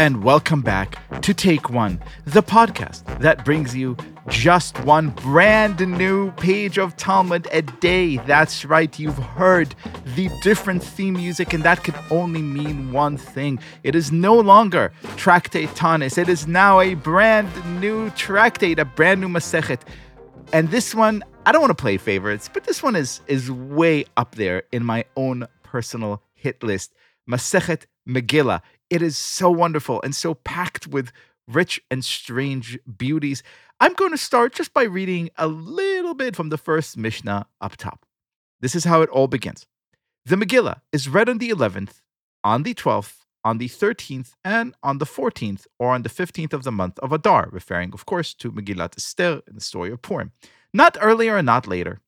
and welcome back to Take One, the podcast that brings you just one brand new page of Talmud a day. That's right, you've heard the different theme music, and that can only mean one thing. It is no longer Tractate Tanis, it is now a brand new tractate, a brand new Masechet. And this one, I don't want to play favorites, but this one is is way up there in my own personal hit list. Masechet Megillah. It is so wonderful and so packed with rich and strange beauties. I'm going to start just by reading a little bit from the first Mishnah up top. This is how it all begins. The Megillah is read on the 11th, on the 12th, on the 13th, and on the 14th, or on the 15th of the month of Adar, referring, of course, to Megillat Esther in the story of Purim. Not earlier and not later.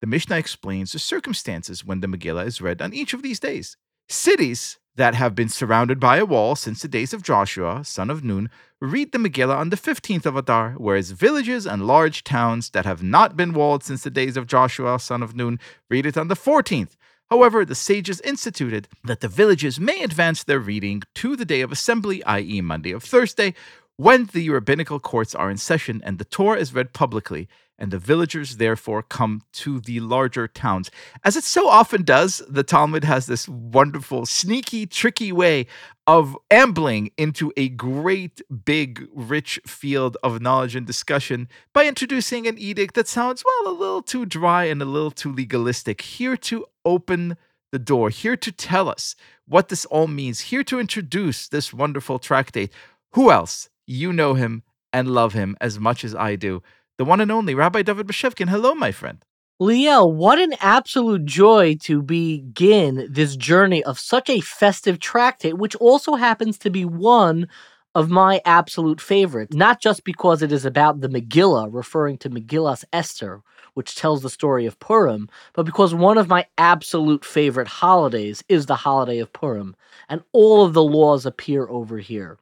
The Mishnah explains the circumstances when the Megillah is read on each of these days. Cities that have been surrounded by a wall since the days of Joshua, son of Nun, read the Megillah on the 15th of Adar, whereas villages and large towns that have not been walled since the days of Joshua, son of Nun, read it on the 14th. However, the sages instituted that the villages may advance their reading to the day of assembly, i.e., Monday of Thursday, when the rabbinical courts are in session and the Torah is read publicly, and the villagers therefore come to the larger towns. As it so often does, the Talmud has this wonderful, sneaky, tricky way of ambling into a great, big, rich field of knowledge and discussion by introducing an edict that sounds, well, a little too dry and a little too legalistic. Here to open the door, here to tell us what this all means, here to introduce this wonderful tractate. Who else? You know him and love him as much as I do the one and only Rabbi David Bashevkin. Hello, my friend. Liel, what an absolute joy to begin this journey of such a festive tractate, which also happens to be one of my absolute favorites, not just because it is about the Megillah, referring to Megillas Esther, which tells the story of Purim, but because one of my absolute favorite holidays is the holiday of Purim, and all of the laws appear over here.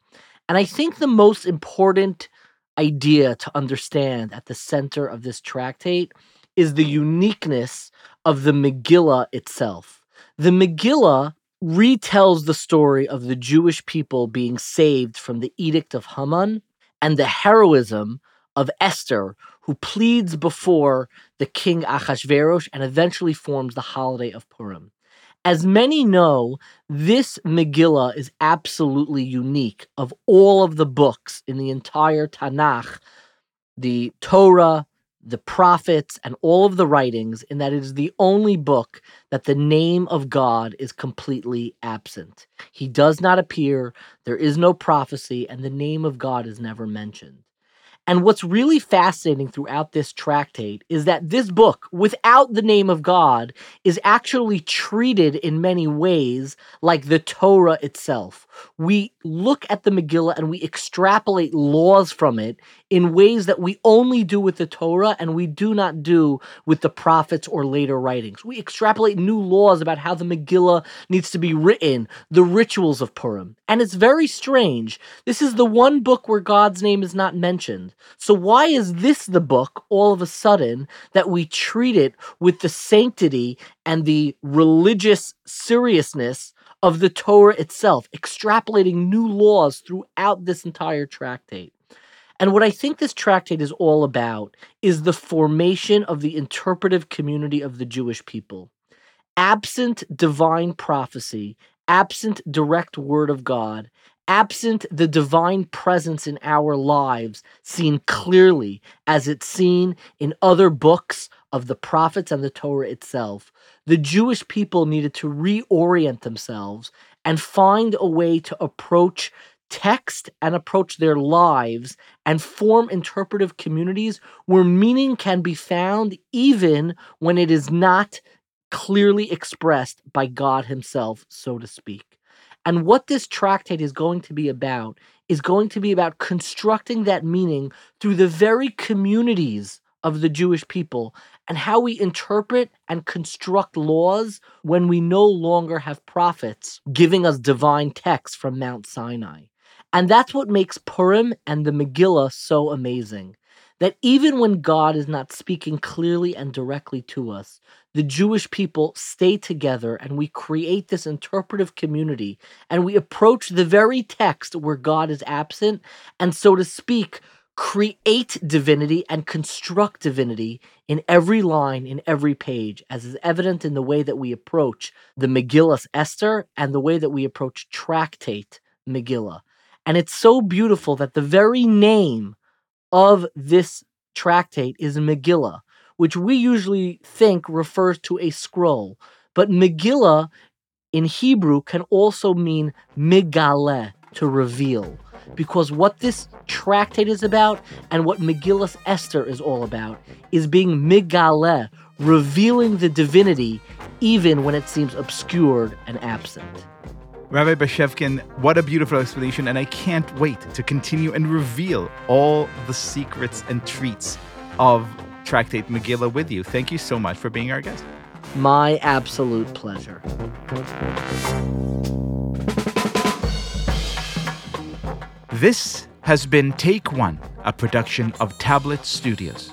And I think the most important idea to understand at the center of this tractate is the uniqueness of the Megillah itself. The Megillah retells the story of the Jewish people being saved from the Edict of Haman and the heroism of Esther, who pleads before the king Achashverosh and eventually forms the holiday of Purim. As many know, this Megillah is absolutely unique of all of the books in the entire Tanakh, the Torah, the prophets, and all of the writings, in that it is the only book that the name of God is completely absent. He does not appear, there is no prophecy, and the name of God is never mentioned. And what's really fascinating throughout this tractate is that this book, without the name of God, is actually treated in many ways like the Torah itself. We look at the Megillah and we extrapolate laws from it in ways that we only do with the Torah and we do not do with the prophets or later writings. We extrapolate new laws about how the Megillah needs to be written, the rituals of Purim. And it's very strange. This is the one book where God's name is not mentioned. So, why is this the book all of a sudden that we treat it with the sanctity and the religious seriousness of the Torah itself, extrapolating new laws throughout this entire tractate? And what I think this tractate is all about is the formation of the interpretive community of the Jewish people. Absent divine prophecy, absent direct word of God, absent the divine presence in our lives seen clearly as it's seen in other books of the prophets and the Torah itself, the Jewish people needed to reorient themselves and find a way to approach text and approach their lives and form interpretive communities where meaning can be found even when it is not clearly expressed by God Himself, so to speak. And what this tractate is going to be about is going to be about constructing that meaning through the very communities of the Jewish people and how we interpret and construct laws when we no longer have prophets giving us divine texts from Mount Sinai. And that's what makes Purim and the Megillah so amazing. That even when God is not speaking clearly and directly to us, the Jewish people stay together and we create this interpretive community and we approach the very text where God is absent and, so to speak, create divinity and construct divinity in every line, in every page, as is evident in the way that we approach the Megillah Esther and the way that we approach Tractate Megillah. And it's so beautiful that the very name of this tractate is Megillah, which we usually think refers to a scroll. But Megillah in Hebrew can also mean Migaleh, to reveal. Because what this tractate is about and what Megillah Esther is all about is being Migaleh, revealing the divinity even when it seems obscured and absent. Rabbi Bashevkin, what a beautiful explanation, and I can't wait to continue and reveal all the secrets and treats of Tractate Megillah with you. Thank you so much for being our guest. My absolute pleasure. This has been Take One, a production of Tablet Studios.